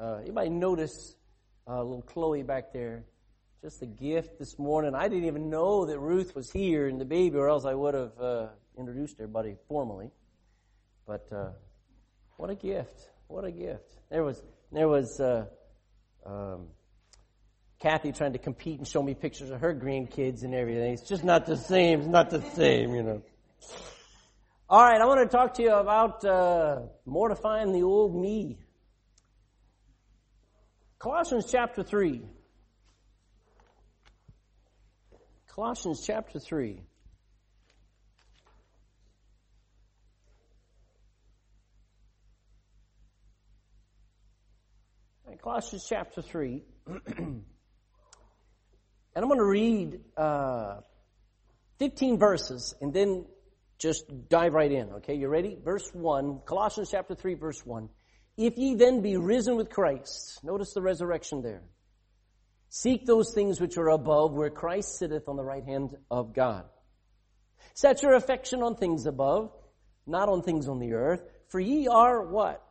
Uh, anybody notice uh, little Chloe back there? Just a gift this morning. I didn't even know that Ruth was here and the baby, or else I would have uh, introduced everybody formally. But uh, what a gift! What a gift! There was there was uh, um, Kathy trying to compete and show me pictures of her grandkids and everything. It's just not the same. It's not the same, you know. All right, I want to talk to you about uh, mortifying the old me. Colossians chapter 3. Colossians chapter 3. Colossians chapter 3. and I'm going to read uh, 15 verses and then just dive right in, okay? You ready? Verse 1, Colossians chapter 3, verse 1. If ye then be risen with Christ, notice the resurrection there. Seek those things which are above, where Christ sitteth on the right hand of God. Set your affection on things above, not on things on the earth, for ye are what?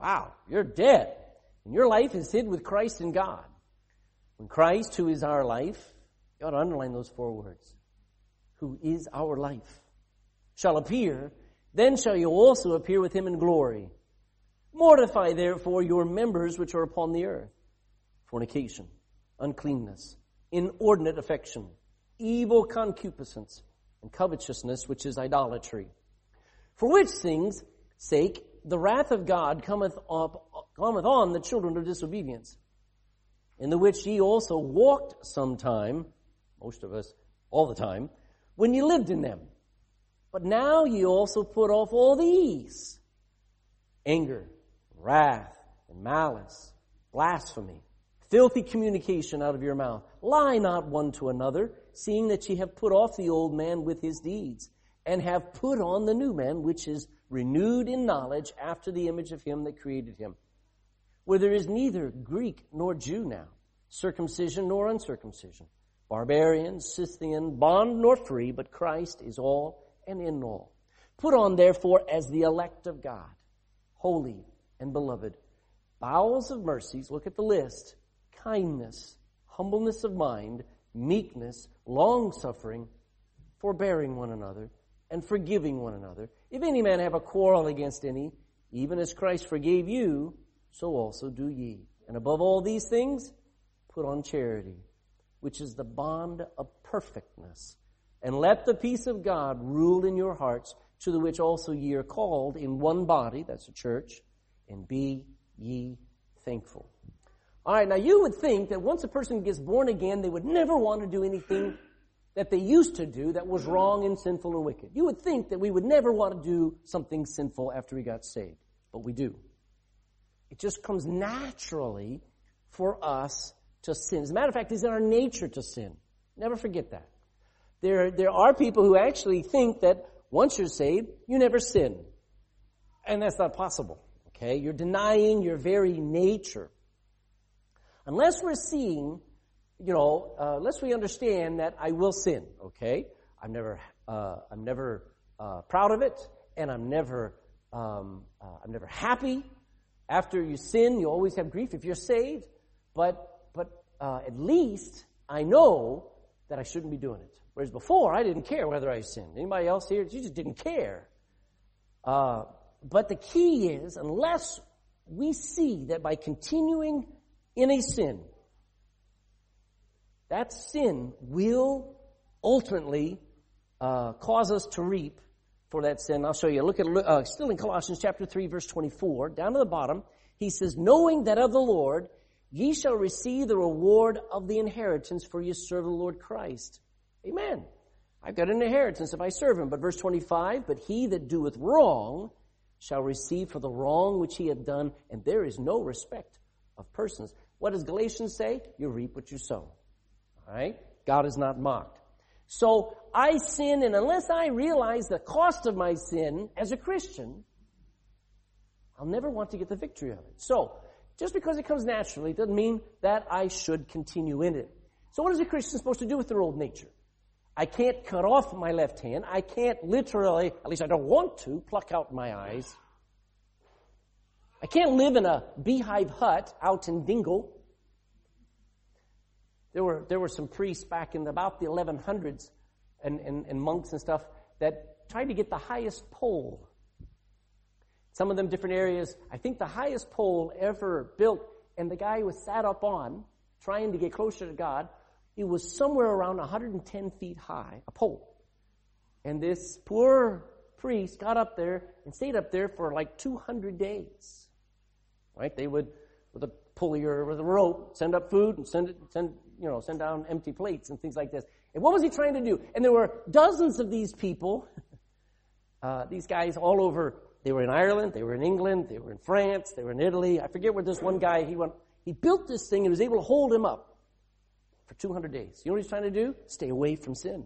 Wow, you're dead. And your life is hid with Christ in God. When Christ, who is our life, you ought to underline those four words. Who is our life, shall appear, then shall you also appear with him in glory. Mortify therefore your members which are upon the earth. Fornication, uncleanness, inordinate affection, evil concupiscence, and covetousness, which is idolatry. For which things sake the wrath of God cometh up, cometh on the children of disobedience, in the which ye also walked sometime, most of us, all the time, when ye lived in them. But now ye also put off all these, anger, wrath, and malice, blasphemy, filthy communication out of your mouth. Lie not one to another, seeing that ye have put off the old man with his deeds, and have put on the new man, which is renewed in knowledge after the image of him that created him. Where there is neither Greek nor Jew now, circumcision nor uncircumcision, barbarian, Scythian, bond nor free, but Christ is all and in all. Put on therefore as the elect of God, holy and beloved, bowels of mercies, look at the list, kindness, humbleness of mind, meekness, long suffering, forbearing one another, and forgiving one another. If any man have a quarrel against any, even as Christ forgave you, so also do ye. And above all these things, put on charity, which is the bond of perfectness. And let the peace of God rule in your hearts, to the which also ye are called in one body, that's a church, and be ye thankful. Alright, now you would think that once a person gets born again, they would never want to do anything that they used to do that was wrong and sinful and wicked. You would think that we would never want to do something sinful after we got saved, but we do. It just comes naturally for us to sin. As a matter of fact, it's in our nature to sin. Never forget that. There, there are people who actually think that once you're saved, you never sin. And that's not possible. Okay? You're denying your very nature. Unless we're seeing you know, uh, unless we understand that I will sin, okay? I'm never, uh, I'm never uh, proud of it, and I'm never, um, uh, I'm never happy. After you sin, you always have grief if you're saved. But, but uh, at least I know that I shouldn't be doing it. Whereas before, I didn't care whether I sinned. Anybody else here? You just didn't care. But the key is, unless we see that by continuing in a sin, that sin will ultimately uh, cause us to reap for that sin. I'll show you. Look at uh, still in Colossians chapter three, verse twenty-four, down to the bottom. He says, "Knowing that of the Lord ye shall receive the reward of the inheritance, for ye serve the Lord Christ." Amen. I've got an inheritance if I serve Him. But verse twenty-five, "But he that doeth wrong shall receive for the wrong which he hath done, and there is no respect of persons." What does Galatians say? You reap what you sow. All right? God is not mocked. So I sin, and unless I realize the cost of my sin as a Christian, I'll never want to get the victory of it. So, just because it comes naturally doesn't mean that I should continue in it. So what is a Christian supposed to do with their old nature? I can't cut off my left hand. I can't literally, at least I don't want to, pluck out my eyes. I can't live in a beehive hut out in Dingle. There were, there were some priests back in about the 1100s and, and, and monks and stuff that tried to get the highest pole. Some of them different areas. I think the highest pole ever built and the guy was sat up on trying to get closer to God. It was somewhere around 110 feet high, a pole. And this poor priest got up there and stayed up there for like 200 days. Right? They would, with a pulley or with a rope, send up food and send it, send, you know, send down empty plates and things like this. And what was he trying to do? And there were dozens of these people, uh, these guys all over. They were in Ireland, they were in England, they were in France, they were in Italy. I forget where this one guy, he went, he built this thing and was able to hold him up for 200 days. You know what he's trying to do? Stay away from sin.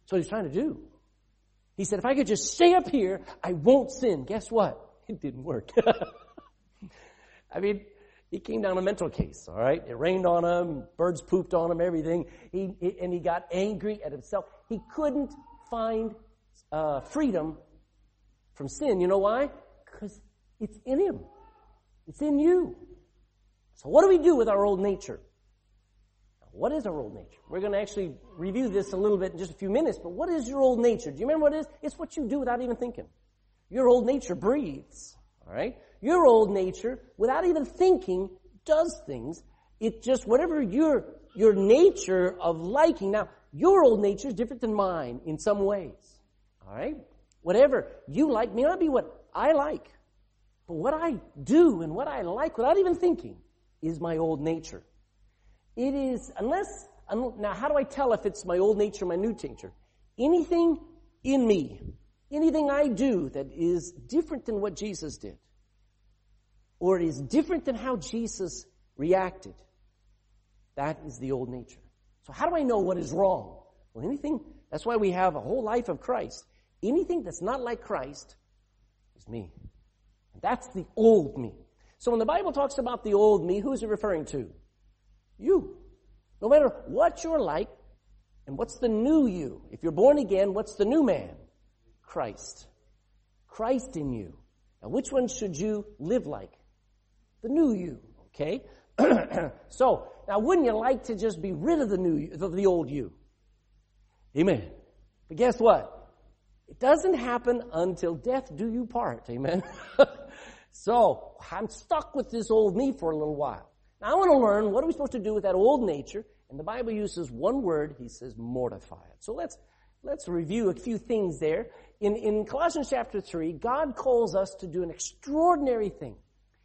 That's what he's trying to do. He said, if I could just stay up here, I won't sin. Guess what? It didn't work. I mean, he came down a mental case, all right? It rained on him, birds pooped on him, everything. He, and he got angry at himself. He couldn't find uh, freedom from sin. You know why? Because it's in him. It's in you. So what do we do with our old nature? What is our old nature? We're going to actually review this a little bit in just a few minutes, but what is your old nature? Do you remember what it is? It's what you do without even thinking. Your old nature breathes. Alright? Your old nature, without even thinking, does things. It just, whatever your, your nature of liking. Now, your old nature is different than mine in some ways. Alright? Whatever you like may not be what I like. But what I do and what I like without even thinking is my old nature. It is, unless, now how do I tell if it's my old nature my new nature? Anything in me, anything I do that is different than what Jesus did, or is different than how Jesus reacted, that is the old nature. So how do I know what is wrong? Well, anything, that's why we have a whole life of Christ. Anything that's not like Christ is me. That's the old me. So when the Bible talks about the old me, who is it referring to? You. No matter what you're like, and what's the new you? If you're born again, what's the new man? Christ. Christ in you. Now which one should you live like? The new you. Okay? so, now wouldn't you like to just be rid of the new, of the old you? Amen. But guess what? It doesn't happen until death do you part. Amen. so, I'm stuck with this old me for a little while. Now I want to learn what are we supposed to do with that old nature? And the Bible uses one word. He says mortify it. So let's let's review a few things there. In in Colossians chapter three, God calls us to do an extraordinary thing.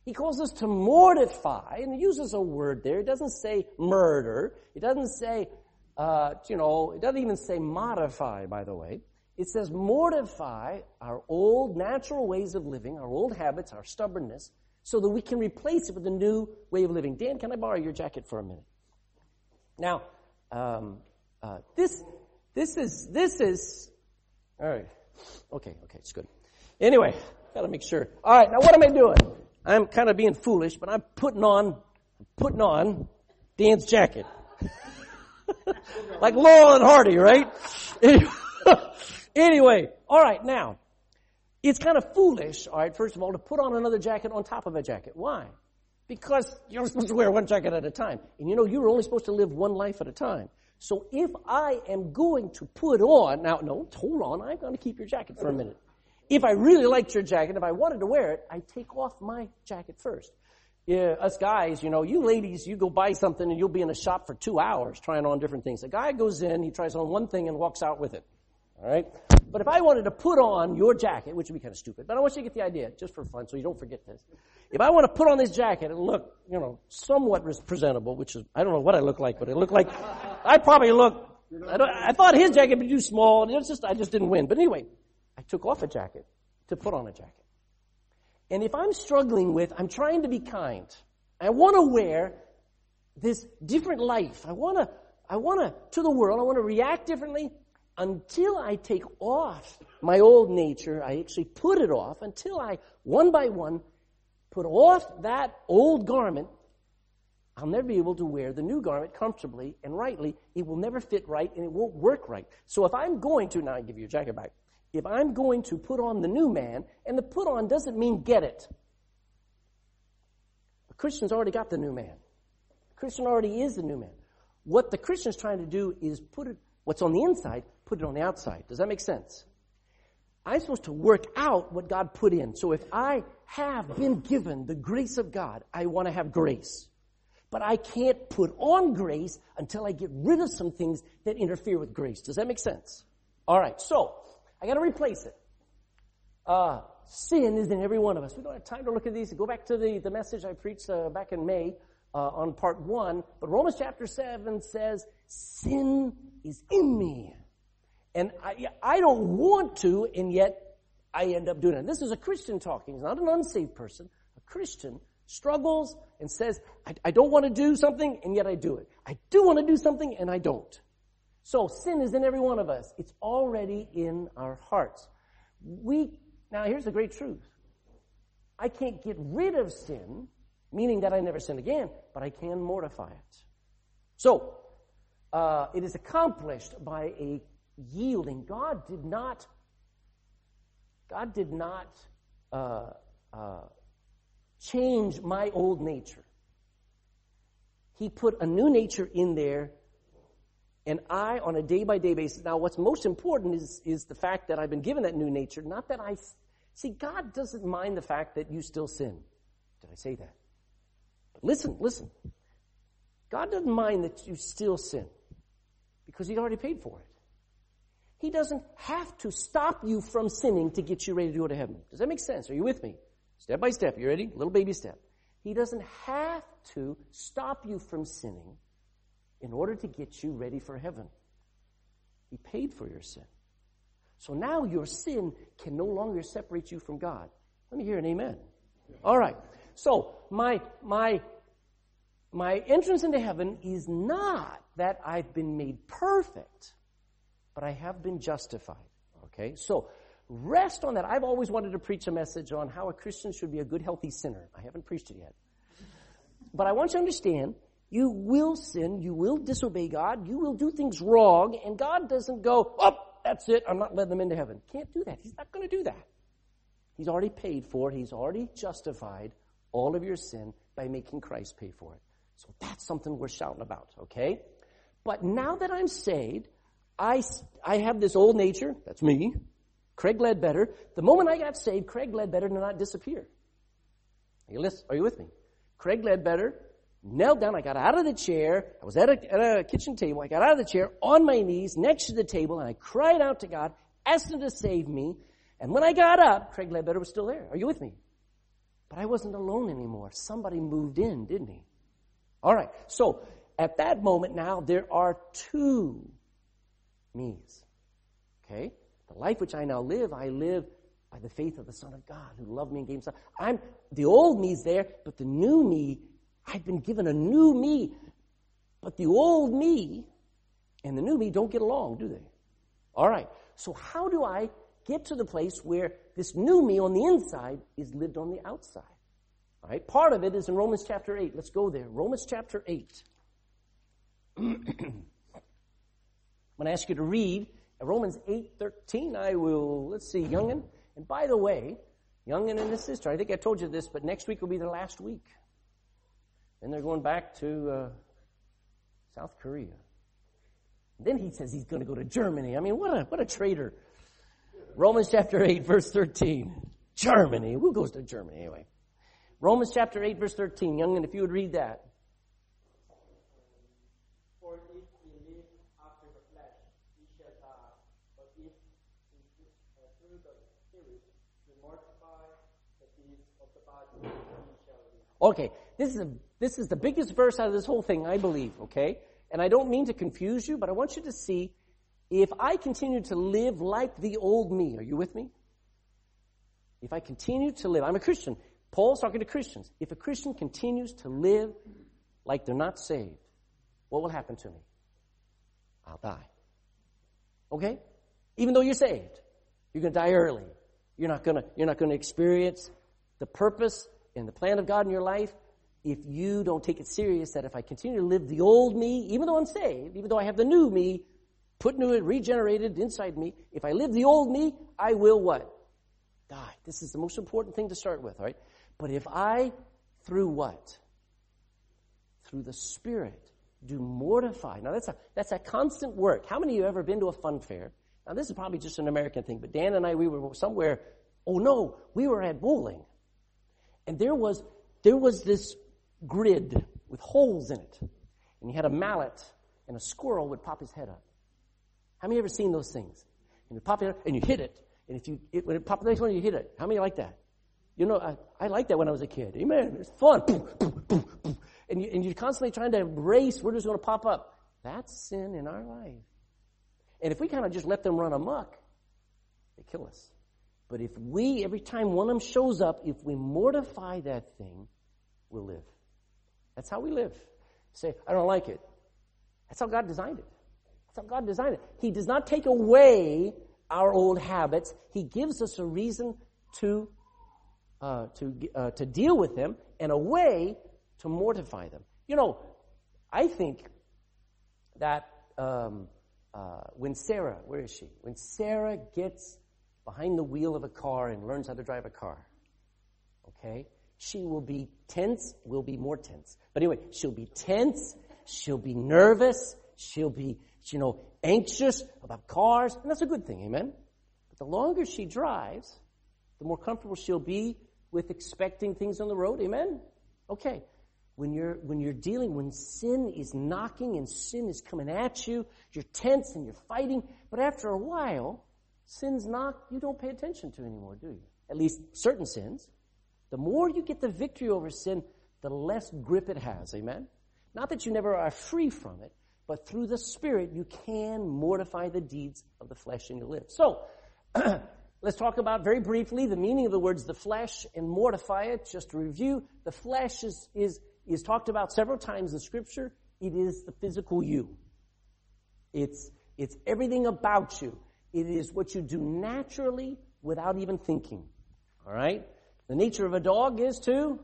He calls us to mortify, and he uses a word there. It doesn't say murder. It doesn't say, uh, you know, it doesn't even say modify, by the way. It says mortify our old natural ways of living, our old habits, our stubbornness, so that we can replace it with a new way of living. Dan, can I borrow your jacket for a minute? Now, um, uh, this, this is, this is, all right. Okay, okay, it's good. Anyway, gotta make sure. All right, now what am I doing? I'm kind of being foolish, but I'm putting on, putting on Dan's jacket. like Laurel and Hardy, right? anyway, all right, now, it's kind of foolish, all right, first of all, to put on another jacket on top of a jacket. Why? Because you're supposed to wear one jacket at a time. And you know, you're only supposed to live one life at a time. So if I am going to put on, now, no, hold on, I'm going to keep your jacket for a minute. If I really liked your jacket, if I wanted to wear it, I take off my jacket first. Yeah, us guys, you know, you ladies, you go buy something and you'll be in a shop for two hours trying on different things. A guy goes in, he tries on one thing and walks out with it. Alright? But if I wanted to put on your jacket, which would be kind of stupid, but I want you to get the idea, just for fun, so you don't forget this. If I want to put on this jacket and look, you know, somewhat presentable, which is, I don't know what I look like, but it looked like, I probably look, I, I thought his jacket would be too small, and it's just, I just didn't win. But anyway, I took off a jacket to put on a jacket. And if I'm struggling with, I'm trying to be kind. I want to wear this different life. I want to, I want to, to the world, I want to react differently until I take off my old nature, I actually put it off until I, one by one, put off that old garment, I'll never be able to wear the new garment comfortably and rightly. It will never fit right and it won't work right. So if I'm going to, now I give you a jacket back. If I'm going to put on the new man, and the put on doesn't mean get it. The Christian's already got the new man. Christian already is the new man. What the Christian's trying to do is put it, what's on the inside, put it on the outside. Does that make sense? I'm supposed to work out what God put in. So if I have been given the grace of God, I want to have grace. But I can't put on grace until I get rid of some things that interfere with grace. Does that make sense? Alright, so, I gotta replace it. Uh, sin is in every one of us. We don't have time to look at these. Go back to the, the message I preached uh, back in May uh, on part one. But Romans chapter 7 says, sin is in me. And I, I don't want to, and yet I end up doing it. This is a Christian talking. He's not an unsaved person. A Christian struggles and says, I, I don't want to do something, and yet I do it. I do want to do something, and I don't. So sin is in every one of us. It's already in our hearts. We, now here's the great truth. I can't get rid of sin, meaning that I never sin again, but I can mortify it. So, uh, it is accomplished by a yielding. God did not, God did not uh, uh, change my old nature. He put a new nature in there, and I, on a day by day basis, now what's most important is, is the fact that I've been given that new nature, not that I, see, God doesn't mind the fact that you still sin. Did I say that? But listen, listen. God doesn't mind that you still sin because he'd already paid for it. He doesn't have to stop you from sinning to get you ready to go to heaven. Does that make sense? Are you with me? Step by step. You ready? Little baby step. He doesn't have to stop you from sinning in order to get you ready for heaven. He paid for your sin. So now your sin can no longer separate you from God. Let me hear an amen. All right. So my my my entrance into heaven is not that I've been made perfect but I have been justified. Okay? So, rest on that. I've always wanted to preach a message on how a Christian should be a good, healthy sinner. I haven't preached it yet. But I want you to understand, you will sin, you will disobey God, you will do things wrong, and God doesn't go, oh, that's it, I'm not letting them into heaven. Can't do that. He's not going to do that. He's already paid for it. He's already justified all of your sin by making Christ pay for it. So that's something we're shouting about, okay? But now that I'm saved, I, I have this old nature, that's me, Craig Ledbetter. The moment I got saved, Craig Ledbetter did not disappear. Are you, listen, are you with me? Craig Ledbetter knelt down. I got out of the chair. I was at a, at a kitchen table. I got out of the chair on my knees next to the table and I cried out to God, asked him to save me. And when I got up, Craig Ledbetter was still there. Are you with me? But I wasn't alone anymore. Somebody moved in, didn't he? All right. So at that moment now, there are two me's. Okay? The life which I now live, I live by the faith of the Son of God who loved me and gave himself. I'm, the old me's there, but the new me, I've been given a new me. But the old me and the new me don't get along, do they? Alright. So how do I get to the place where this new me on the inside is lived on the outside? Alright. Part of it is in Romans chapter 8. Let's go there. Romans chapter 8. I'm going to ask you to read Romans 8:13. I will, let's see, Youngin. And by the way, Youngin and his sister, I think I told you this, but next week will be their last week. Then they're going back to uh, South Korea. Then he says he's going to go to Germany. I mean, what a, what a traitor. Romans chapter 8, verse 13. Germany. Who goes to Germany anyway? Romans chapter 8, verse 13. Youngin, if you would read that. Okay, this is, a, this is the biggest verse out of this whole thing, I believe, okay? And I don't mean to confuse you, but I want you to see if I continue to live like the old me, are you with me? If I continue to live, I'm a Christian. Paul's talking to Christians. If a Christian continues to live like they're not saved, what will happen to me? I'll die. Okay? Even though you're saved, you're going to die early. You're not going to, you're not going to experience the purpose in the plan of God in your life, if you don't take it serious that if I continue to live the old me, even though I'm saved, even though I have the new me, put new, and regenerated inside me, if I live the old me, I will what? Die. This is the most important thing to start with, right? But if I, through what? through the Spirit do mortify. Now that's a, that's a constant work. How many of you have ever been to a fun fair? Now this is probably just an American thing, but Dan and I, we were somewhere, oh no, we were at bowling. And there was, there was this grid with holes in it. And you had a mallet and a squirrel would pop his head up. How many ever seen those things? And you pop it up and you hit it. And if you, it, when it pops the next one, you hit it. How many like that? You know, I, I liked that when I was a kid. Amen. It's fun. and, you, and you're constantly trying to race. We're just going to pop up. That's sin in our life. And if we kind of just let them run amok, they kill us. But if we, every time one of them shows up, if we mortify that thing, we'll live. That's how we live. Say, I don't like it. That's how God designed it. That's how God designed it. He does not take away our old habits. He gives us a reason to uh, to uh, to deal with them and a way to mortify them. You know, I think that um, uh, when Sarah, where is she? When Sarah gets behind the wheel of a car and learns how to drive a car, okay, she will be tense. Will be more tense. But anyway, she'll be tense. She'll be nervous. She'll be, you know, anxious about cars, and that's a good thing. Amen. But the longer she drives, the more comfortable she'll be with expecting things on the road. Amen? Okay. When you're, when you're dealing, when sin is knocking and sin is coming at you, you're tense and you're fighting, but after a while, sin's not you don't pay attention to anymore, do you? At least certain sins. The more you get the victory over sin, the less grip it has. Amen? Not that you never are free from it, but through the Spirit, you can mortify the deeds of the flesh and you live. So, Let's talk about very briefly the meaning of the words the flesh and mortify it. Just to review, the flesh is, is, is talked about several times in scripture. It is the physical you. It's, it's everything about you. It is what you do naturally without even thinking. Alright? The nature of a dog is to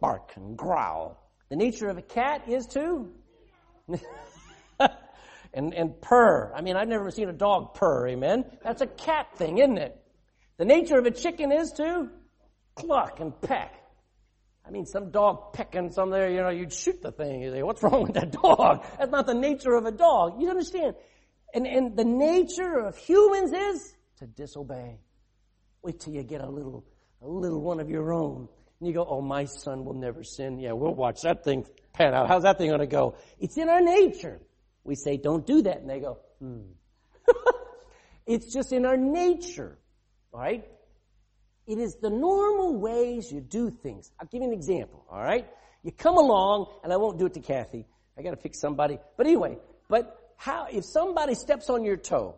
bark and growl. The nature of a cat is to and, and purr. I mean, I've never seen a dog purr, amen? That's a cat thing, isn't it? The nature of a chicken is to cluck and peck. I mean, some dog pecking some there, you know, you'd shoot the thing. You say, what's wrong with that dog? That's not the nature of a dog. You understand? And, and the nature of humans is to disobey. Wait till you get a little, a little one of your own. And you go, oh, my son will never sin. Yeah, we'll watch that thing pan out. How's that thing going to go? It's in our nature. We say, don't do that. And they go, hmm. it's just in our nature. All right? It is the normal ways you do things. I'll give you an example. All right? You come along, and I won't do it to Kathy. I gotta pick somebody. But anyway, but how, if somebody steps on your toe,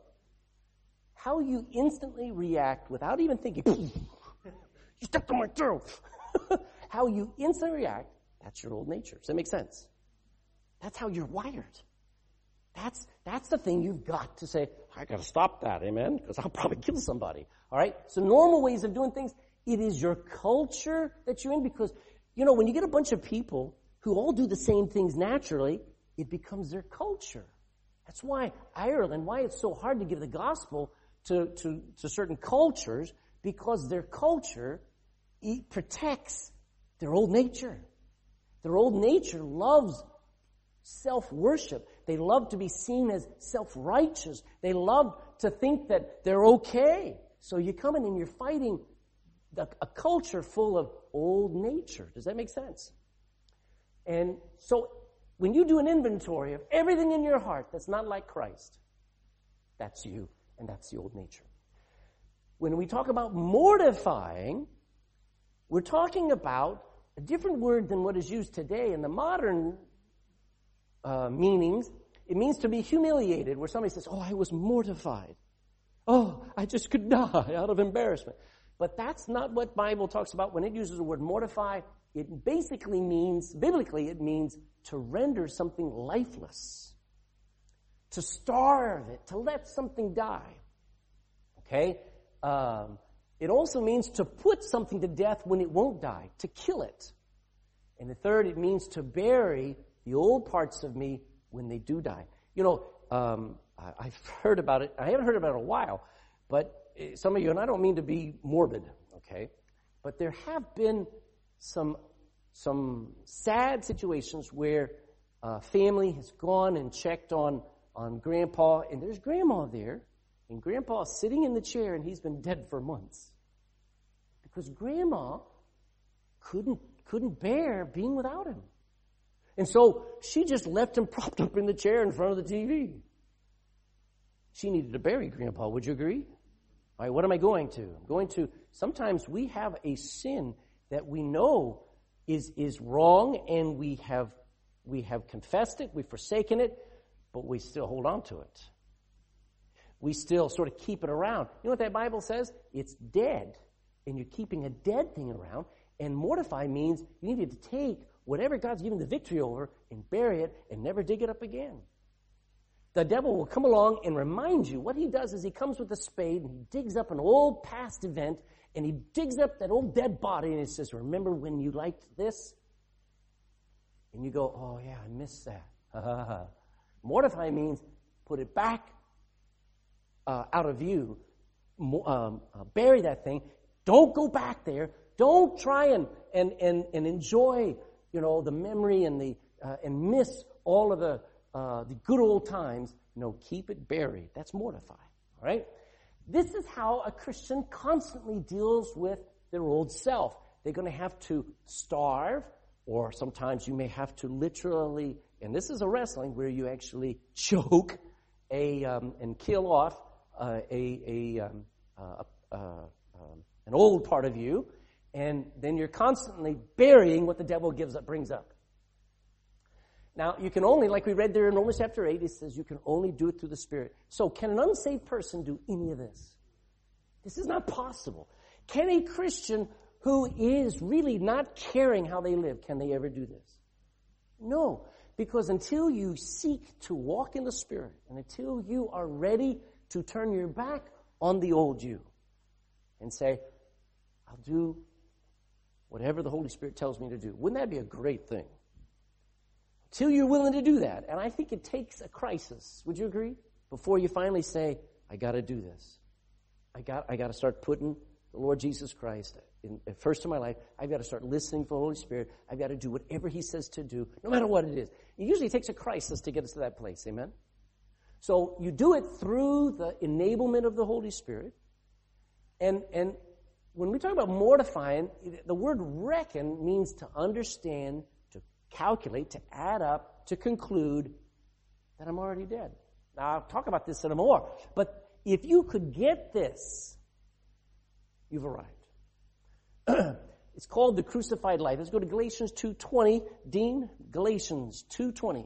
how you instantly react without even thinking, you stepped on my toe. how you instantly react, that's your old nature. Does that make sense? That's how you're wired. That's, that's the thing you've got to say, I gotta stop that, amen? Because I'll probably kill somebody. Alright? So normal ways of doing things, it is your culture that you're in because, you know, when you get a bunch of people who all do the same things naturally, it becomes their culture. That's why Ireland, why it's so hard to give the gospel to, to, to certain cultures, because their culture protects their old nature. Their old nature loves self-worship. They love to be seen as self-righteous. They love to think that they're okay. So you come in and you're fighting the, a culture full of old nature. Does that make sense? And so when you do an inventory of everything in your heart that's not like Christ, that's you and that's the old nature. When we talk about mortifying, we're talking about a different word than what is used today in the modern uh, meanings. It means to be humiliated, where somebody says, Oh, I was mortified. Oh, I just could die out of embarrassment. But that's not what Bible talks about when it uses the word mortify. It basically means, biblically, it means to render something lifeless, to starve it, to let something die. Okay? Um, it also means to put something to death when it won't die, to kill it. And the third, it means to bury the old parts of me when they do die. You know, um, I, have heard about it. I haven't heard about it in a while, but eh, some of you, and I don't mean to be morbid, okay, but there have been some some sad situations where uh, family has gone and checked on, on grandpa, and there's grandma there, and grandpa's sitting in the chair, and he's been dead for months. Because grandma couldn't, couldn't bear being without him. And so she just left him propped up in the chair in front of the TV. She needed to bury grandpa, would you agree? All right, what am I going to? I'm going to, sometimes we have a sin that we know is, is wrong and we have, we have confessed it, we've forsaken it, but we still hold on to it. We still sort of keep it around. You know what that Bible says? It's dead. And you're keeping a dead thing around. And mortify means you need to take whatever God's given the victory over and bury it and never dig it up again. The devil will come along and remind you. What he does is he comes with a spade and he digs up an old past event and he digs up that old dead body and he says, remember when you liked this? And you go, oh yeah, I missed that. Mortify means put it back uh, out of view, um, uh, bury that thing. Don't go back there. Don't try and, and, and, and enjoy, you know, the memory and the, uh, and miss all of the, uh, the good old times. No, keep it buried. That's mortify. All right? This is how a Christian constantly deals with their old self. They're going to have to starve, or sometimes you may have to literally, and this is a wrestling where you actually choke a um, and kill off uh, a, a, um, uh, uh, um, an old part of you, and then you're constantly burying what the devil gives up, brings up. Now, you can only, like we read there in Romans chapter 8, it says you can only do it through the Spirit. So, can an unsaved person do any of this? This is not possible. Can a Christian who is really not caring how they live, can they ever do this? No, because until you seek to walk in the Spirit and until you are ready to turn your back on the old you and say, I'll do whatever the Holy Spirit tells me to do. Wouldn't that be a great thing? Till you're willing to do that. And I think it takes a crisis. Would you agree? Before you finally say, I gotta do this. I got, I gotta start putting the Lord Jesus Christ in, first in my life. I've got to start listening for the Holy Spirit. I've got to do whatever He says to do, no matter what it is. It usually takes a crisis to get us to that place. Amen? So you do it through the enablement of the Holy Spirit. And, and when we talk about mortifying, the word reckon means to understand, to calculate, to add up, to conclude that I'm already dead. Now, I'll talk about this in a more. But if you could get this, you've arrived. it's called the crucified life. Let's go to Galatians 2.20. Dean, Galatians 2.20.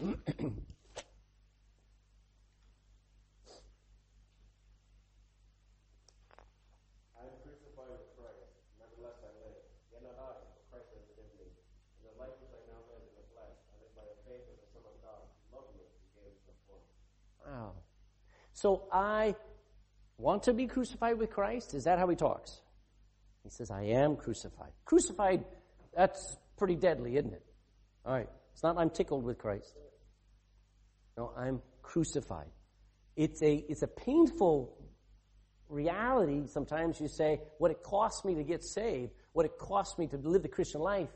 I am crucified with Christ, nevertheless I live. Yet not I, but Christ lives in me. And the life which I now live in the flesh, I live by the faith of the Son of God, who loved me and gave himself for me. Wow. So I want to be crucified with Christ? Is that how he talks? He says, I am crucified. Crucified, that's pretty deadly, isn't it? All right. It's not I'm tickled with Christ. No, I'm crucified. It's a, it's a painful reality. Sometimes you say, what it cost me to get saved, what it cost me to live the Christian life.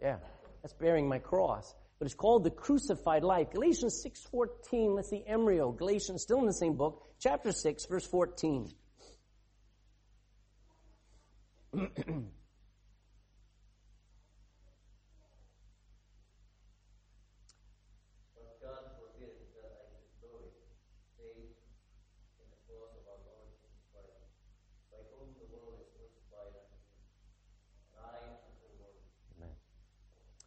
Yeah, that's bearing my cross. But it's called the crucified life. Galatians 6.14, let's see, embryo. Galatians, still in the same book, chapter 6, verse 14.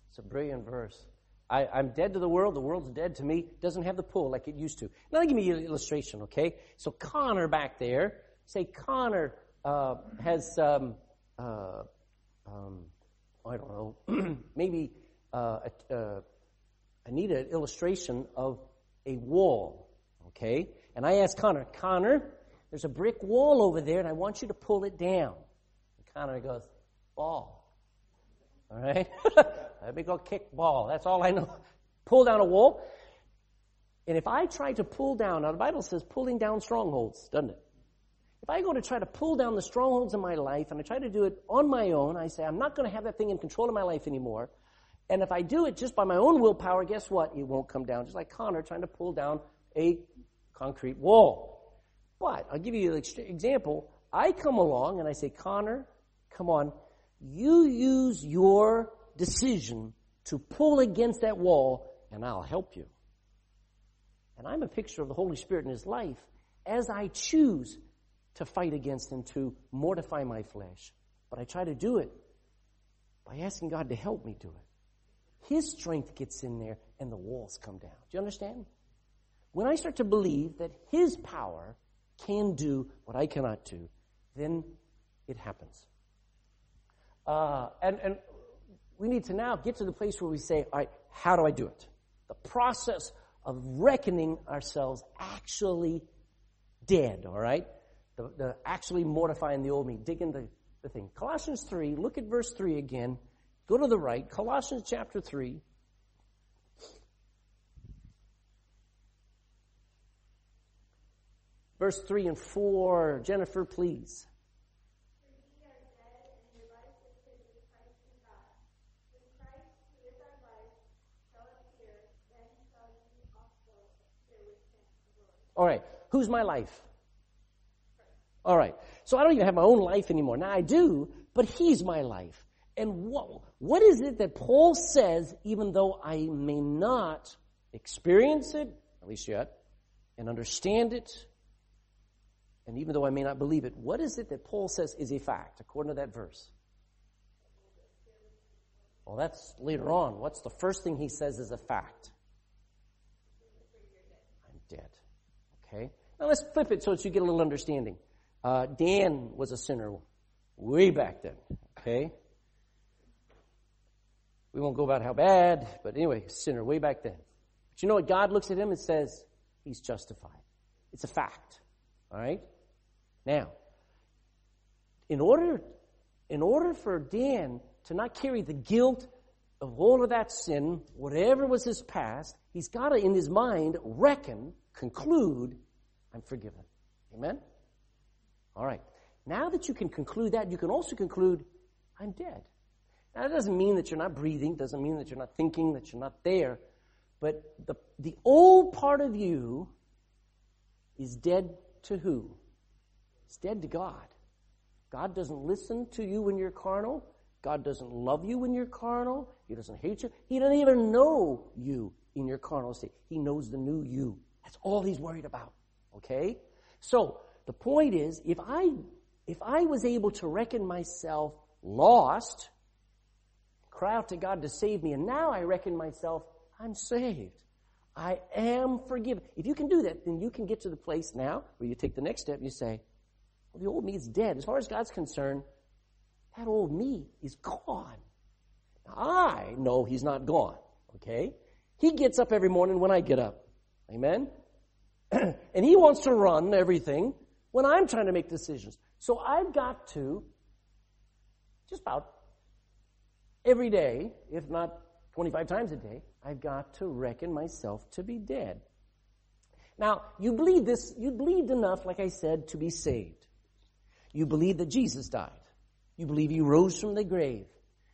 It's a brilliant verse. I, am dead to the world. The world's dead to me. Doesn't have the pull like it used to. Now, give me an illustration, okay? So Connor back there, say Connor uh, has, um, uh, um, I don't know, maybe uh, uh, I need an illustration of a wall, okay? And I ask Connor, Connor, there's a brick wall over there, and I want you to pull it down. And Connor goes, ball. All right? Let me go kick ball. That's all I know. Pull down a wall. And if I try to pull down, now the Bible says pulling down strongholds, doesn't it? if I go to try to pull down the strongholds in my life and I try to do it on my own, I say, I'm not going to have that thing in control of my life anymore. And if I do it just by my own willpower, guess what? It won't come down. Just like Connor trying to pull down a concrete wall. But I'll give you an example. I come along and I say, Connor, come on. You use your decision to pull against that wall and I'll help you. And I'm a picture of the Holy Spirit in his life as I choose to fight against and to mortify my flesh. But I try to do it by asking God to help me do it. His strength gets in there and the walls come down. Do you understand? When I start to believe that His power can do what I cannot do, then it happens. Uh, and, and we need to now get to the place where we say, all right, how do I do it? The process of reckoning ourselves actually dead, all right? The, the actually mortifying the old me, digging the, the thing. Colossians 3, look at verse 3 again. Go to the right. Colossians chapter 3. Verse 3 and 4. Jennifer, please. All right. Who's my life? All right. So I don't even have my own life anymore. Now I do, but he's my life. And what, what is it that Paul says, even though I may not experience it, at least yet, and understand it, and even though I may not believe it, what is it that Paul says is a fact, according to that verse? Well, that's later on. What's the first thing he says is a fact? I'm dead. Okay? Now let's flip it so that you get a little understanding. Uh, Dan was a sinner way back then. Okay? We won't go about how bad, but anyway, sinner way back then. But you know what? God looks at him and says, he's justified. It's a fact. All right? Now, in order, in order for Dan to not carry the guilt of all of that sin, whatever was his past, he's got to, in his mind, reckon conclude, I'm forgiven. Amen? All right. Now that you can conclude that, you can also conclude, I'm dead. Now, that doesn't mean that you're not breathing, doesn't mean that you're not thinking, that you're not there. But the, the old part of you is dead to who? It's dead to God. God doesn't listen to you when you're carnal. God doesn't love you when you're carnal. He doesn't hate you. He doesn't even know you in your carnal state. He knows the new you. That's all he's worried about. Okay? So, the point is, if I, if I was able to reckon myself lost, cry out to God to save me, and now I reckon myself, I'm saved. I am forgiven. If you can do that, then you can get to the place now where you take the next step you say, well, the old me is dead. As far as God's concerned, that old me is gone. Now, I know he's not gone. Okay? He gets up every morning when I get up. Amen? and he wants to run everything when I'm trying to make decisions. So I've got to, just about every day, if not 25 times a day, I've got to reckon myself to be dead. Now, you believe this, you believed enough, like I said, to be saved. You believe that Jesus died. You believe he rose from the grave.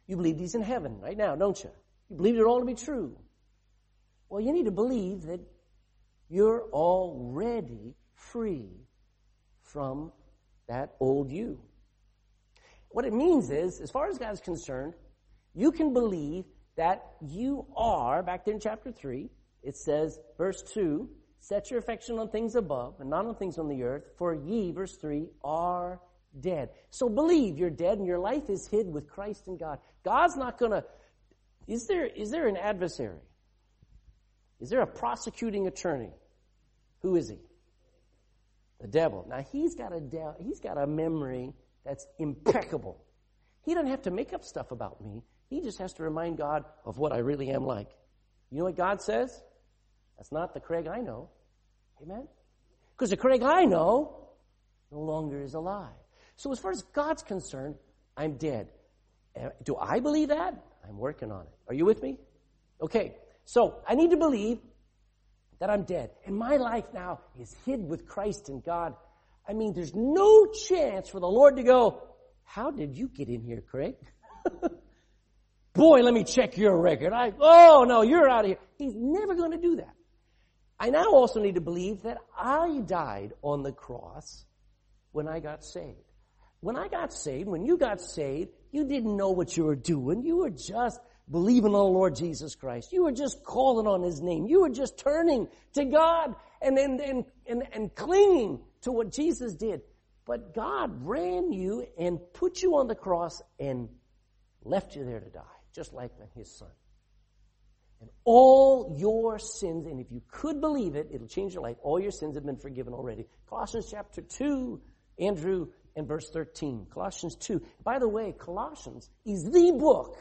You believe he's in heaven right now, don't you? You believe it all to be true. Well, you need to believe that you're already free from that old you. What it means is, as far as God is concerned, you can believe that you are, back there in chapter 3, it says, verse 2, set your affection on things above and not on things on the earth, for ye, verse 3, are dead. So believe you're dead and your life is hid with Christ in God. God's not gonna, is there, is there an adversary? Is there a prosecuting attorney? Who is he? The devil. Now he's got a de- he's got a memory that's impeccable. He doesn't have to make up stuff about me. He just has to remind God of what I really am like. You know what God says? That's not the Craig I know. Amen? Because the Craig I know no longer is alive. So as far as God's concerned, I'm dead. Eh, do I believe that? I'm working on it. Are you with me? Okay. So I need to believe that I'm dead. And my life now is hid with Christ in God. I mean, there's no chance for the Lord to go, how did you get in here, Craig? Boy, let me check your record. I, oh no, you're out of here. He's never going to do that. I now also need to believe that I died on the cross when I got saved. When I got saved, when you got saved, you didn't know what you were doing. You were just believing on the Lord Jesus Christ. You were just calling on His name. You were just turning to God and, and, and, and, and clinging to what Jesus did. But God ran you and put you on the cross and left you there to die, just like His Son. And all your sins, and if you could believe it, it'll change your life. All your sins have been forgiven already. Colossians chapter 2, Andrew, and verse 13. Colossians 2. By the way, Colossians is the book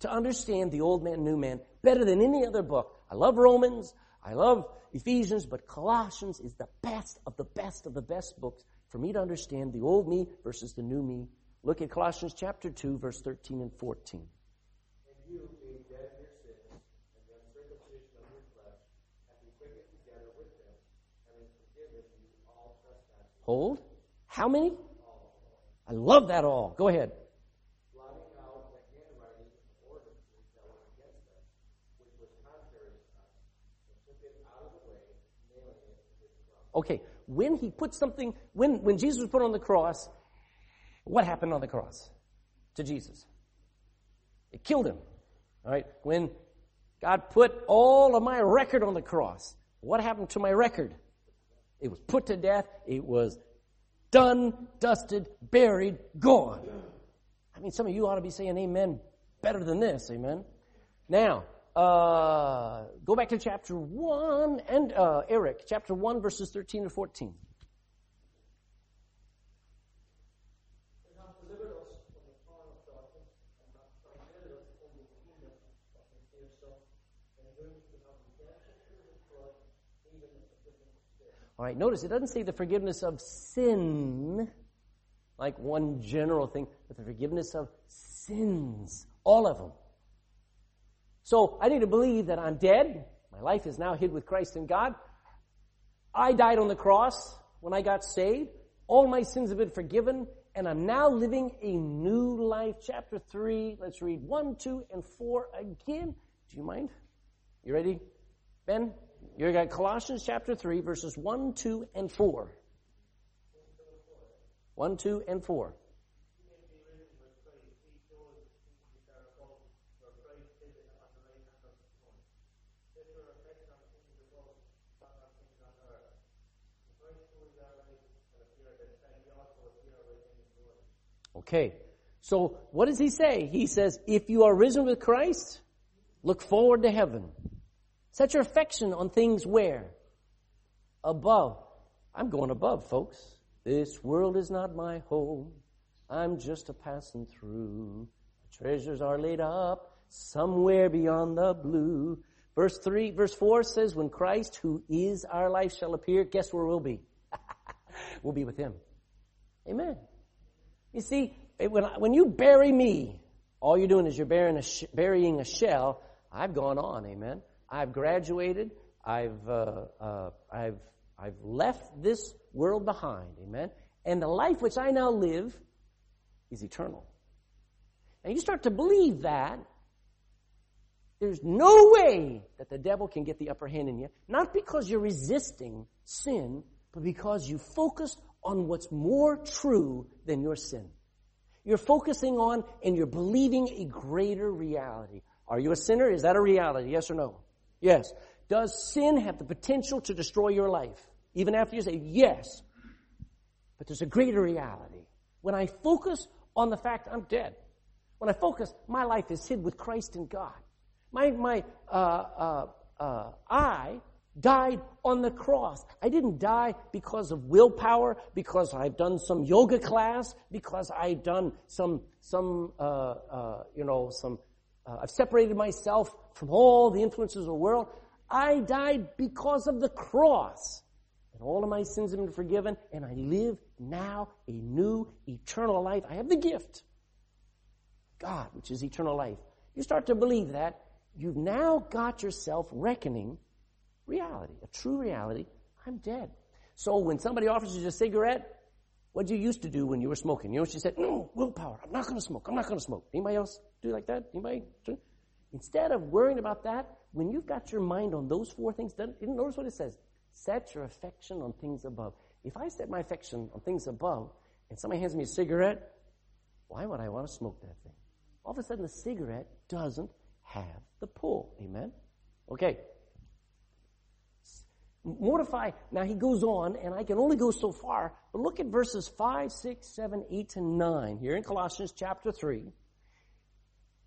to understand the old man, new man better than any other book. I love Romans. I love Ephesians, but Colossians is the best of the best of the best books for me to understand the old me versus the new me. Look at Colossians chapter 2, verse 13 and 14. And you, being dead in your sins, and the uncircumcision of your flesh, have been quickened together with them, having forgiven you all trespasses. Hold. How many? I love that all. Go ahead. blotting out the handwriting of ordinances that was against us, which was contrary to us, and took it out of the way, nailing it to his cross. Okay, when he put something, when, when Jesus was put on the cross, what happened on the cross to Jesus? It killed him. All right, when God put all of my record on the cross, what happened to my record? It was put to death. It was done, dusted, buried, gone. I mean, some of you ought to be saying amen better than this, amen. Now, uh, go back to chapter 1 and, uh, Eric, chapter 1 verses 13 to 14. And hath delivered us from the power of darkness, and hath transmitted us from the kingdom of his dear Son, in whom we have redemption through his blood, even the forgiveness of sin. All right, notice it doesn't say the forgiveness of sin, like one general thing, but the forgiveness of sins, all of them. So I need to believe that I'm dead. My life is now hid with Christ in God. I died on the cross when I got saved. All my sins have been forgiven, and I'm now living a new life. Chapter 3, let's read 1, 2, and 4 again. Do you mind? You ready, Ben? You got Colossians chapter 3, verses 1, 2, and 4. 1, 2, and 4. Okay. So what does he say? He says, if you are risen with Christ, look forward to heaven. Set your affection on things where? Above. I'm going above, folks. This world is not my home. I'm just a passing through. Treasures are laid up somewhere beyond the blue. Verse 3, verse 4 says, when Christ, who is our life, shall appear, guess where we'll be? we'll be with him. Amen. You see, eh, when, when you bury me, all you're doing is you're burying a, sh- burying a shell. I've gone on, amen. I've graduated. I've, uh, uh, I've, I've left this world behind, amen. And the life which I now live is eternal. And you start to believe that, there's no way that the devil can get the upper hand in you, not because you're resisting sin, but because you focused on what's more true than your sin. You're focusing on and you're believing a greater reality. Are you a sinner? Is that a reality? Yes or no? Yes. Does sin have the potential to destroy your life? Even after you say yes. But there's a greater reality. When I focus on the fact I'm dead, when I focus, my life is hid with Christ in God. My, my, uh, uh, uh, I died on the cross. I didn't die because of willpower, because I've done some yoga class, because I've done some, some, uh, uh, you know, some, uh, I've separated myself from all the influences of the world. I died because of the cross. And all of my sins have been forgiven, and I live now a new eternal life. I have the gift. God, which is eternal life. You start to believe that, you've now got yourself reckoning reality, a true reality. I'm dead. So when somebody offers you a cigarette, what did you used to do when you were smoking? You know you said? No, willpower. I'm not going to smoke. I'm not going to smoke. Anybody else do like that? Anybody? Instead of worrying about that, when you've got your mind on those four things, notice what it says. Set your affection on things above. If I set my affection on things above, and somebody hands me a cigarette, why would I want to smoke that thing? All of a sudden, the cigarette doesn't have the pull. Amen? Okay. Mortify. Now he goes on, and I can only go so far, but look at verses 5, 6, 7, 8, and 9 here in Colossians chapter 3.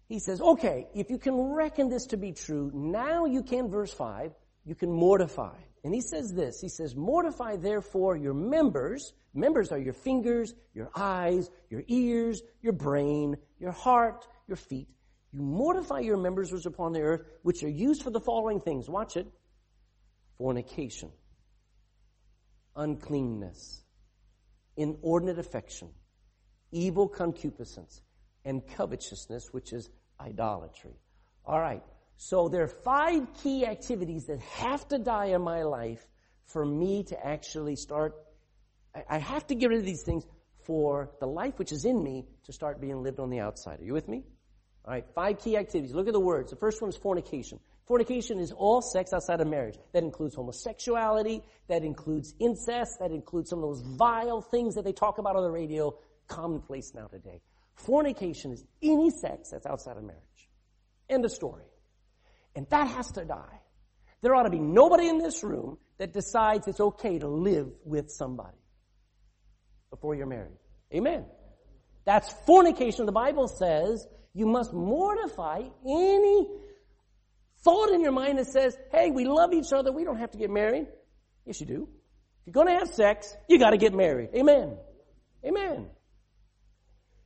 He says, okay, if you can reckon this to be true, now you can, verse 5, you can mortify. And he says this, he says, mortify therefore your members. Members are your fingers, your eyes, your ears, your brain, your heart, your feet. You mortify your members which are upon the earth, which are used for the following things. Watch it. Fornication, uncleanness, inordinate affection, evil concupiscence, and covetousness, which is idolatry. All right. So there are five key activities that have to die in my life for me to actually start. I have to get rid of these things for the life which is in me to start being lived on the outside. Are you with me? All right. Five key activities. Look at the words. The first one is fornication. Fornication is all sex outside of marriage. That includes homosexuality. That includes incest. That includes some of those vile things that they talk about on the radio, commonplace now today. Fornication is any sex that's outside of marriage. End of story. And that has to die. There ought to be nobody in this room that decides it's okay to live with somebody before you're married. Amen. That's fornication. The Bible says you must mortify any thought in your mind that says, hey, we love each other, we don't have to get married. Yes, you do. If you're going to have sex, you got to get married. Amen. Amen.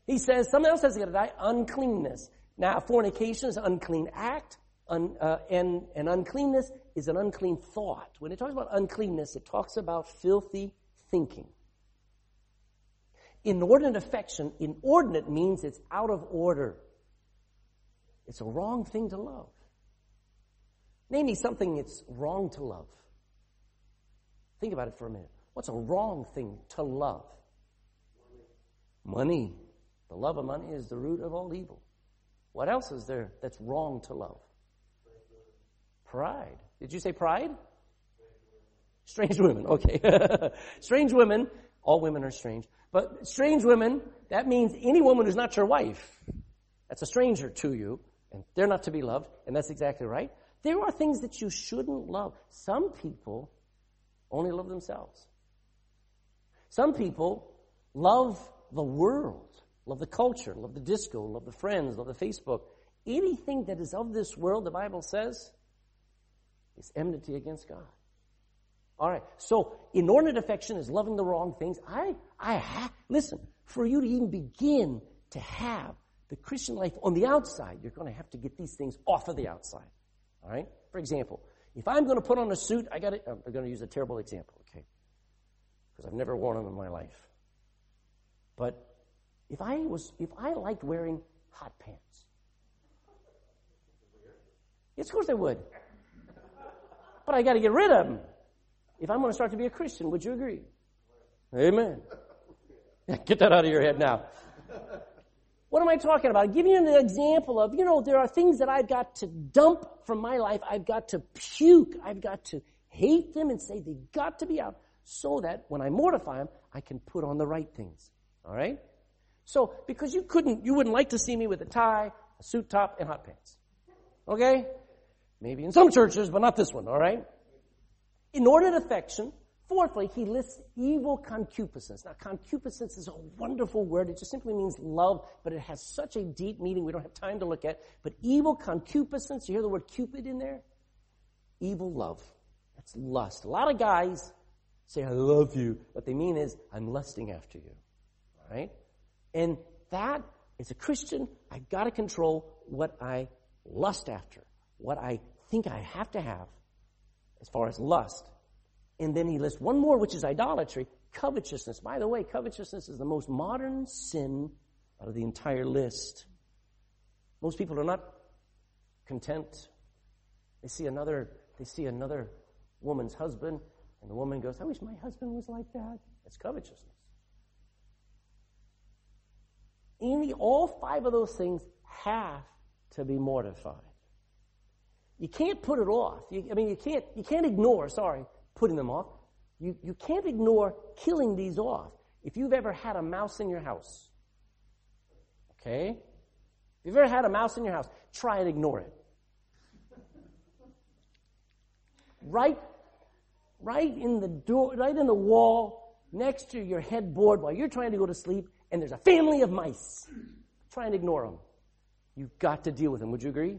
He says, something else has got to die, uncleanness. Now, fornication is an unclean act. Un, uh, and, and uncleanness is an unclean thought. When it talks about uncleanness, it talks about filthy thinking. Inordinate affection, inordinate means it's out of order. It's a wrong thing to love. Name me something it's wrong to love. Think about it for a minute. What's a wrong thing to love? Money. The love of money is the root of all evil. What else is there that's wrong to love? Pride. Did you say pride? Strange women. Okay. strange women. All women are strange. But strange women, that means any woman who's not your wife. That's a stranger to you, and they're not to be loved, and that's exactly right. There are things that you shouldn't love. Some people only love themselves. Some people love the world, love the culture, love the disco, love the friends, love the Facebook. Anything that is of this world, the Bible says, is enmity against God. All right. So inordinate affection is loving the wrong things. I, I ha- listen, for you to even begin to have the Christian life on the outside, you're going to have to get these things off of the outside. All right. For example, if I'm going to put on a suit, I got I'm going to use a terrible example, okay? Because I've never worn them in my life. But if I was, if I liked wearing hot pants, yes, of course I would. But I got to get rid of them. If I'm going to start to be a Christian, would you agree? Amen. Get that out of your head now. What am I talking about? I'm giving you an example of, you know, there are things that I've got to dump from my life. I've got to puke. I've got to hate them and say they've got to be out so that when I mortify them, I can put on the right things. All right? So, because you couldn't, you wouldn't like to see me with a tie, a suit top, and hot pants. Okay? Maybe in some churches, but not this one, all right? Inordinate affection. Fourthly, he lists evil concupiscence. Now, concupiscence is a wonderful word. It just simply means love, but it has such a deep meaning we don't have time to look at. But evil concupiscence, you hear the word cupid in there? Evil love. That's lust. A lot of guys say, I love you. What they mean is, I'm lusting after you. All right? And that, as a Christian, I've got to control what I lust after, what I think I have to have as far as lust. And then he lists one more, which is idolatry, covetousness. By the way, covetousness is the most modern sin out of the entire list. Most people are not content. They see another, they see another woman's husband And the woman goes, I wish my husband was like that. That's covetousness. Any, all five of those things have to be mortified. You can't put it off. You, I mean, you can't, you can't ignore, sorry, putting them off. You, you can't ignore killing these off. If you've ever had a mouse in your house, okay? If you've ever had a mouse in your house, try and ignore it. right, right in the door, right in the wall, next to your headboard while you're trying to go to sleep, and there's a family of mice. Try and ignore them. You've got to deal with them. Would you agree?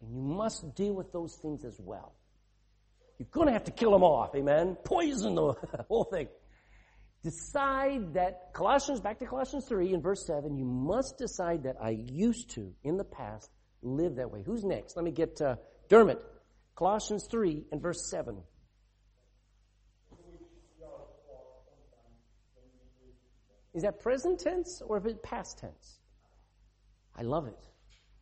And you must deal with those things as well. You're going to have to kill them off, amen? Poison the whole thing. Decide that, Colossians, back to Colossians 3 in verse 7, you must decide that I used to, in the past, live that way. Who's next? Let me get uh, Dermot. Colossians 3 and verse 7. Is that present tense or is it past tense? I love it.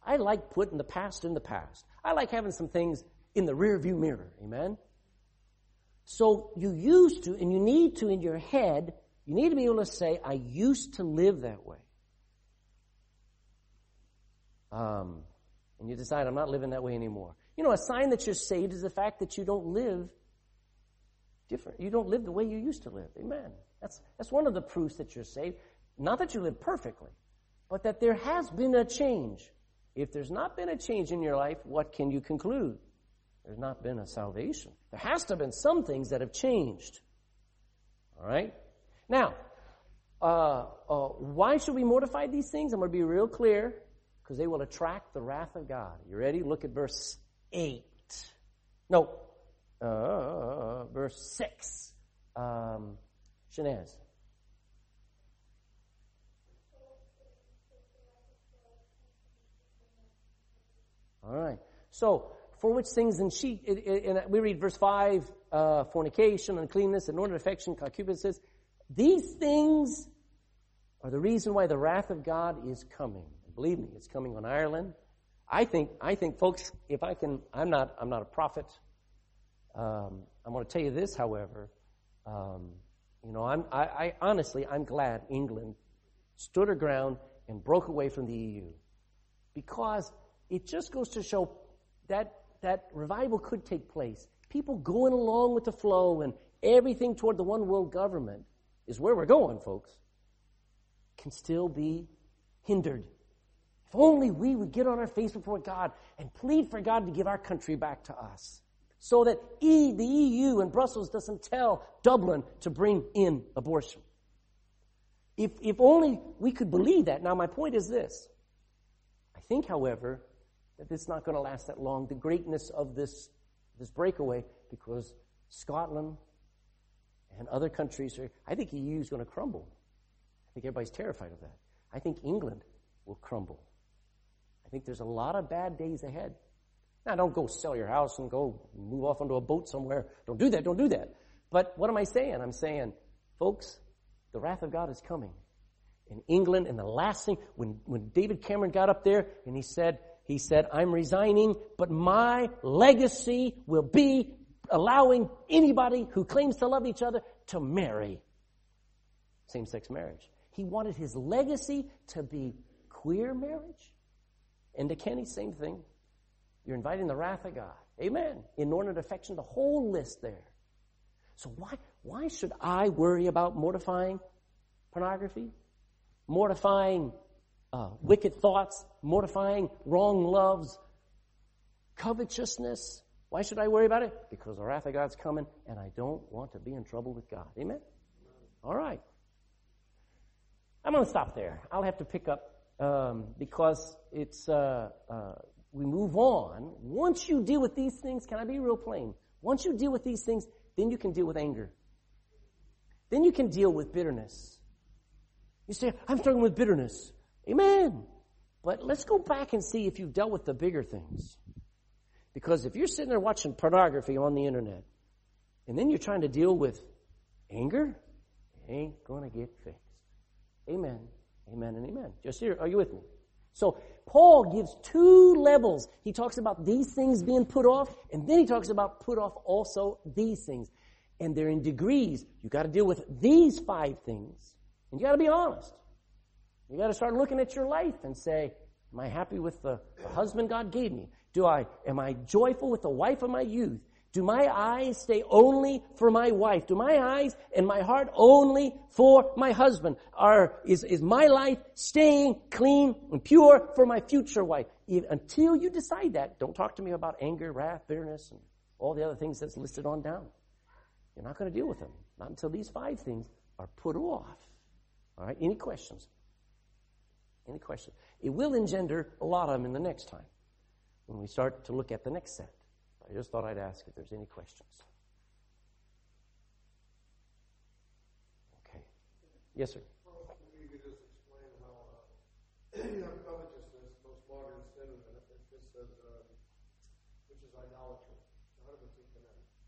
I like putting the past in the past. I like having some things in the rear view mirror. Amen? So you used to, and you need to in your head, you need to be able to say, I used to live that way. Um, and you decide, I'm not living that way anymore. You know, a sign that you're saved is the fact that you don't live different. You don't live the way you used to live. Amen. That's, that's one of the proofs that you're saved. Not that you live perfectly, but that there has been a change. If there's not been a change in your life, what can you conclude? There's not been a salvation. There has to have been some things that have changed. All right? Now, uh, uh, why should we mortify these things? I'm going to be real clear because they will attract the wrath of God. You ready? Look at verse 8. No, uh, verse 6. Um. All right. So, for which things in she, and we read verse 5, uh, fornication, uncleanness, inordinate affection, concupiscence. These things are the reason why the wrath of God is coming. Believe me, it's coming on Ireland. I think, I think, folks, if I can, I'm not, I'm not a prophet. Um, I'm going to tell you this, however. Um, you know, I'm, I, I honestly, I'm glad England stood her ground and broke away from the EU because it just goes to show that that revival could take place. People going along with the flow and everything toward the one world government is where we're going, folks. Can still be hindered. If only we would get on our face before God and plead for God to give our country back to us. So that e, the EU and Brussels doesn't tell Dublin to bring in abortion. If, if only we could believe that. Now, my point is this. I think, however, that it's not going to last that long, the greatness of this, this breakaway, because Scotland and other countries are, I think EU is going to crumble. I think everybody's terrified of that. I think England will crumble. I think there's a lot of bad days ahead. Now, don't go sell your house and go move off onto a boat somewhere. Don't do that. Don't do that. But what am I saying? I'm saying, folks, the wrath of God is coming. In England, and the last thing, when, when David Cameron got up there and he said, he said, I'm resigning, but my legacy will be allowing anybody who claims to love each other to marry. Same sex marriage. He wanted his legacy to be queer marriage. And to Kenny, same thing. You're inviting the wrath of God. Amen. Inordinate affection, the whole list there. So why, why should I worry about mortifying pornography? Mortifying uh, wicked thoughts, mortifying wrong loves, covetousness. Why should I worry about it? Because the wrath of God's coming, and I don't want to be in trouble with God. Amen? All right. I'm going to stop there. I'll have to pick up um, because it's uh, uh, we move on. Once you deal with these things, can I be real plain? Once you deal with these things, then you can deal with anger. Then you can deal with bitterness. You say, I'm struggling with bitterness. Amen. But let's go back and see if you've dealt with the bigger things. Because if you're sitting there watching pornography on the internet, and then you're trying to deal with anger, it ain't gonna get fixed. Amen. Amen and amen. Just here, are you with me? So Paul gives two levels. He talks about these things being put off, and then he talks about put off also these things. and they're in degrees. You got to deal with these five things, and you got to be honest. You got to start looking at your life and say, "Am I happy with the, the husband God gave me? Do I am I joyful with the wife of my youth? Do my eyes stay only for my wife? Do my eyes and my heart only for my husband? Are, is, is my life staying clean and pure for my future wife? Even, until you decide that, don't talk to me about anger, wrath, bitterness, and all the other things that's listed on down. You're not going to deal with them. Not until these five things are put off. All right? Any questions? Any questions? It will engender a lot of them in the next time when we start to look at the next set. I just thought I'd ask if there's any questions. Okay. Yes, sir. Well, you could just explain how, uh, you know, covetousness, most modern sin, and it just says, uh, which is idolatry. How does?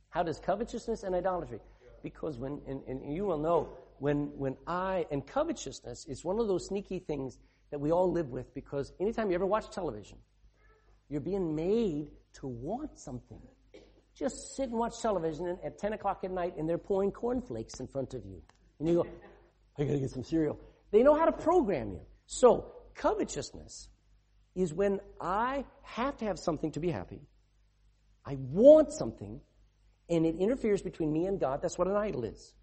How does covetousness and idolatry? Because when, and, and you will know, when, when I, and covetousness is one of those sneaky things that we all live with because anytime you ever watch television, you're being made to want something. Just sit and watch television at 10 o'clock at night and they're pouring cornflakes in front of you. And you go, I gotta get some cereal. They know how to program you. So, covetousness is when I have to have something to be happy. I want something and it interferes between me and God. That's what an idol is.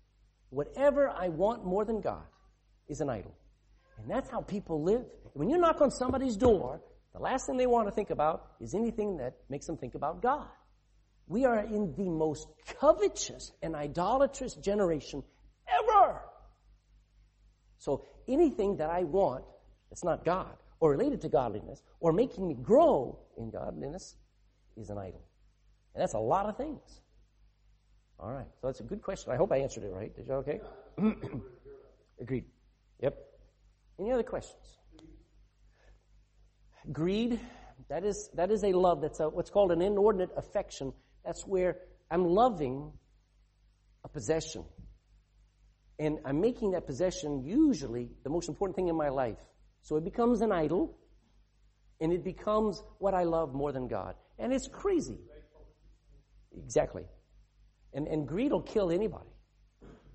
Whatever I want more than God is an idol. And that's how people live. When you knock on somebody's door the last thing they want to think about is anything that makes them think about God. We are in the most covetous and idolatrous generation ever. So anything that I want that's not God or related to godliness or making me grow in godliness is an idol. And that's a lot of things. All right. So that's a good question. I hope I answered it right. Did you okay? Agreed. Yep. Any other questions? Greed, that is, that is a love that's a, what's called an inordinate affection. That's where I'm loving a possession. And I'm making that possession usually the most important thing in my life. So it becomes an idol, and it becomes what I love more than God. And it's crazy. Exactly. And, and greed will kill anybody.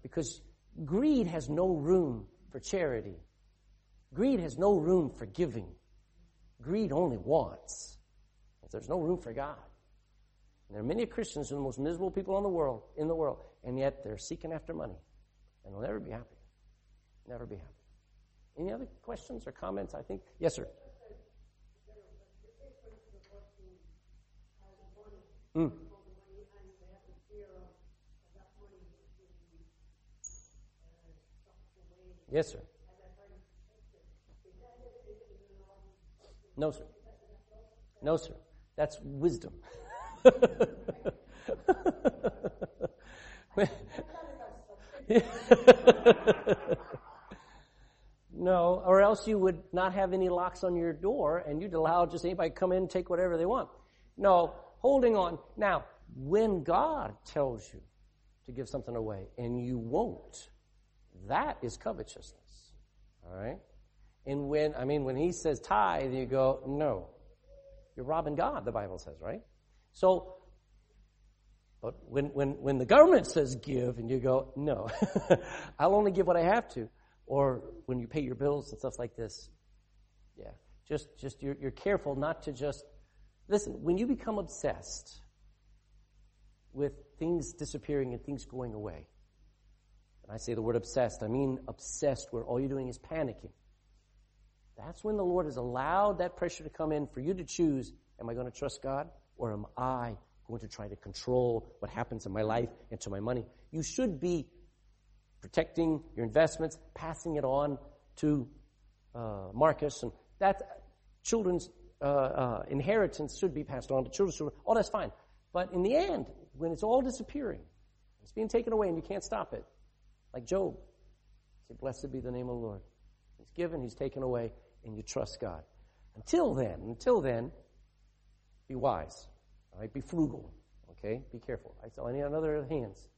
Because greed has no room for charity. Greed has no room for giving. Greed only wants. There's no room for God. And there are many Christians who are the most miserable people in the world, in the world, and yet they're seeking after money. And they'll never be happy. Never be happy. Any other questions or comments? I think. Yes, sir. Mm. Yes, sir. No, sir. No, sir. That's wisdom. no, or else you would not have any locks on your door and you'd allow just anybody come in and take whatever they want. No, holding on. Now, when God tells you to give something away and you won't, that is covetousness. All right? And when, I mean, when he says tithe, you go, no. You're robbing God, the Bible says, right? So, but when, when, when the government says give and you go, no, I'll only give what I have to. Or when you pay your bills and stuff like this. Yeah. Just, just, you're, you're careful not to just, listen, when you become obsessed with things disappearing and things going away, and I say the word obsessed, I mean obsessed where all you're doing is panicking. That's when the Lord has allowed that pressure to come in for you to choose, am I going to trust God or am I going to try to control what happens in my life and to my money? You should be protecting your investments, passing it on to uh, Marcus, and that children's uh, uh, inheritance should be passed on to children's children. All that's fine. But in the end, when it's all disappearing, it's being taken away and you can't stop it, like Job, say, blessed be the name of the Lord. He's given, he's taken away and you trust God. Until then, until then, be wise. All right, be frugal. Okay, be careful. I saw any other hands.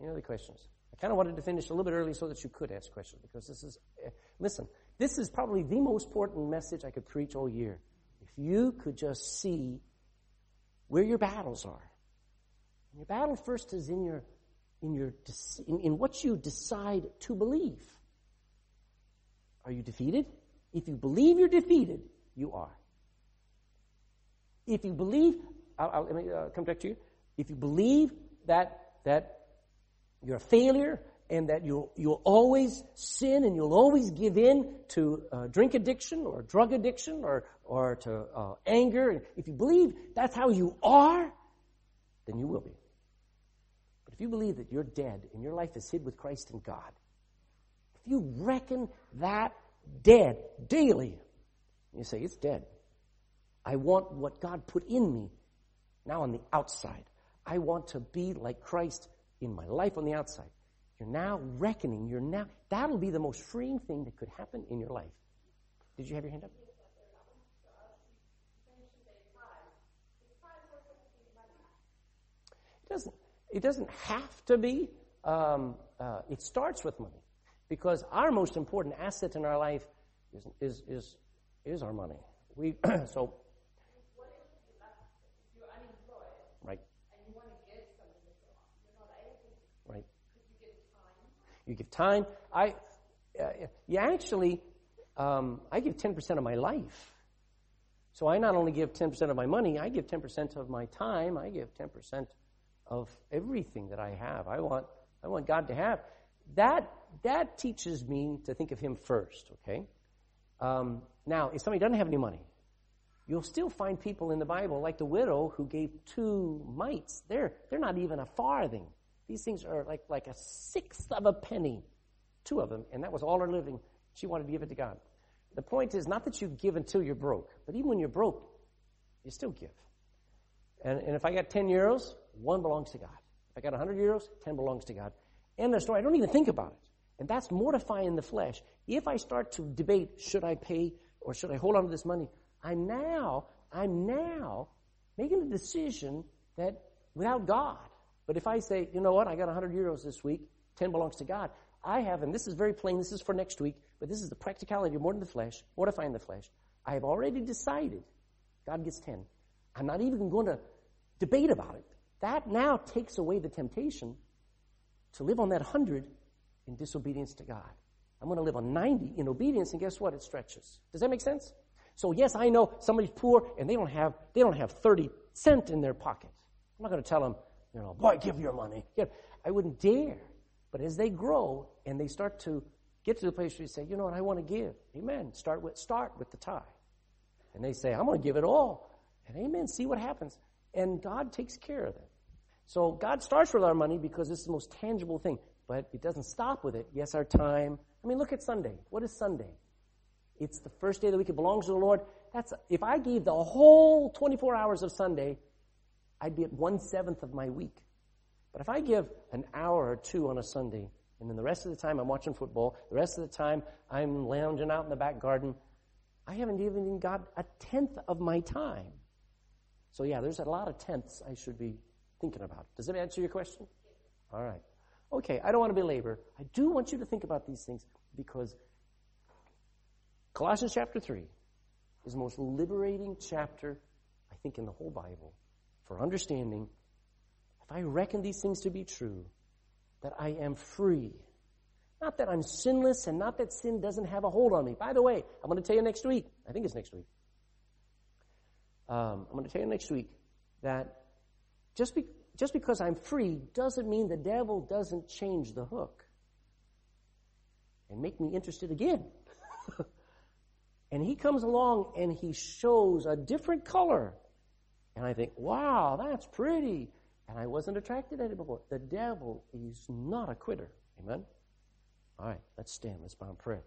Any other questions? I kind of wanted to finish a little bit early so that you could ask questions because this is, uh, listen, this is probably the most important message I could preach all year. If you could just see where your battles are. And your battle first is in your in your in, in what you decide to believe. Are you defeated? If you believe you're defeated, you are. If you believe, I'll, I'll, let me uh, come back to you. If you believe that that you're a failure and that you'll you'll always sin and you'll always give in to uh, drink addiction or drug addiction or or to uh, anger, if you believe that's how you are, then you will be. But if you believe that you're dead and your life is hid with Christ in God, if you reckon that dead daily, you say it's dead. I want what God put in me now on the outside. I want to be like Christ in my life on the outside. You're now reckoning, you're now, that'll be the most freeing thing that could happen in your life. Did you have your hand up? It doesn't, it doesn't have to be. Um, uh, it starts with money because our most important asset in our life is, is, is, is our money. We, so, right. Right. You give time. I, uh, you actually, um, I give 10% of my life. So I not only give 10% of my money, I give 10% of my time, I give 10% of everything that I have. I want, I want God to have. That, that teaches me to think of Him first, okay? Um, now, if somebody doesn't have any money, you'll still find people in the Bible, like the widow who gave two mites. They're, they're not even a farthing. These things are like, like a sixth of a penny, two of them, and that was all her living. She wanted to give it to God. The point is not that you give until you're broke, but even when you're broke, you still give. And, and if I got 10 euros, one belongs to God. If I got 100 euros, 10 belongs to God. End of story. I don't even think about it. And that's mortifying the flesh. If I start to debate, should I pay or should I hold on to this money? I'm now, I'm now making a decision that without God. But if I say, you know what, I got 100 euros this week, 10 belongs to God, I have, and this is very plain, this is for next week, but this is the practicality of than the flesh, mortifying the flesh. I have already decided God gets 10. I'm not even going to debate about it. That now takes away the temptation to live on that 100 in disobedience to God. I'm going to live on 90 in obedience, and guess what? It stretches. Does that make sense? So yes, I know somebody's poor and they don't have they don't have 30 cent in their pocket. I'm not going to tell them, you know, boy, give your money. I wouldn't dare. But as they grow and they start to get to the place where you say, you know what, I want to give. Amen. Start with start with the tithe. And they say, I'm going to give it all. And amen. See what happens. And God takes care of it. So God starts with our money because it's the most tangible thing. But it doesn't stop with it. Yes, our time. I mean, look at Sunday. What is Sunday? It's the first day of the week. It belongs to the Lord. That's if I gave the whole 24 hours of Sunday, I'd be at one seventh of my week. But if I give an hour or two on a Sunday, and then the rest of the time I'm watching football, the rest of the time I'm lounging out in the back garden, I haven't even got a tenth of my time. So yeah, there's a lot of tenths I should be thinking about. Does that answer your question? All right. Okay, I don't want to belabor. I do want you to think about these things because Colossians chapter 3 is the most liberating chapter, I think, in the whole Bible for understanding if I reckon these things to be true, that I am free. Not that I'm sinless and not that sin doesn't have a hold on me. By the way, I'm going to tell you next week, I think it's next week. Um, I'm going to tell you next week that just, be, just because I'm free doesn't mean the devil doesn't change the hook and make me interested again. and he comes along and he shows a different color. And I think, wow, that's pretty. And I wasn't attracted to it before. The devil is not a quitter. Amen? All right, let's stand. Let's bow in prayer.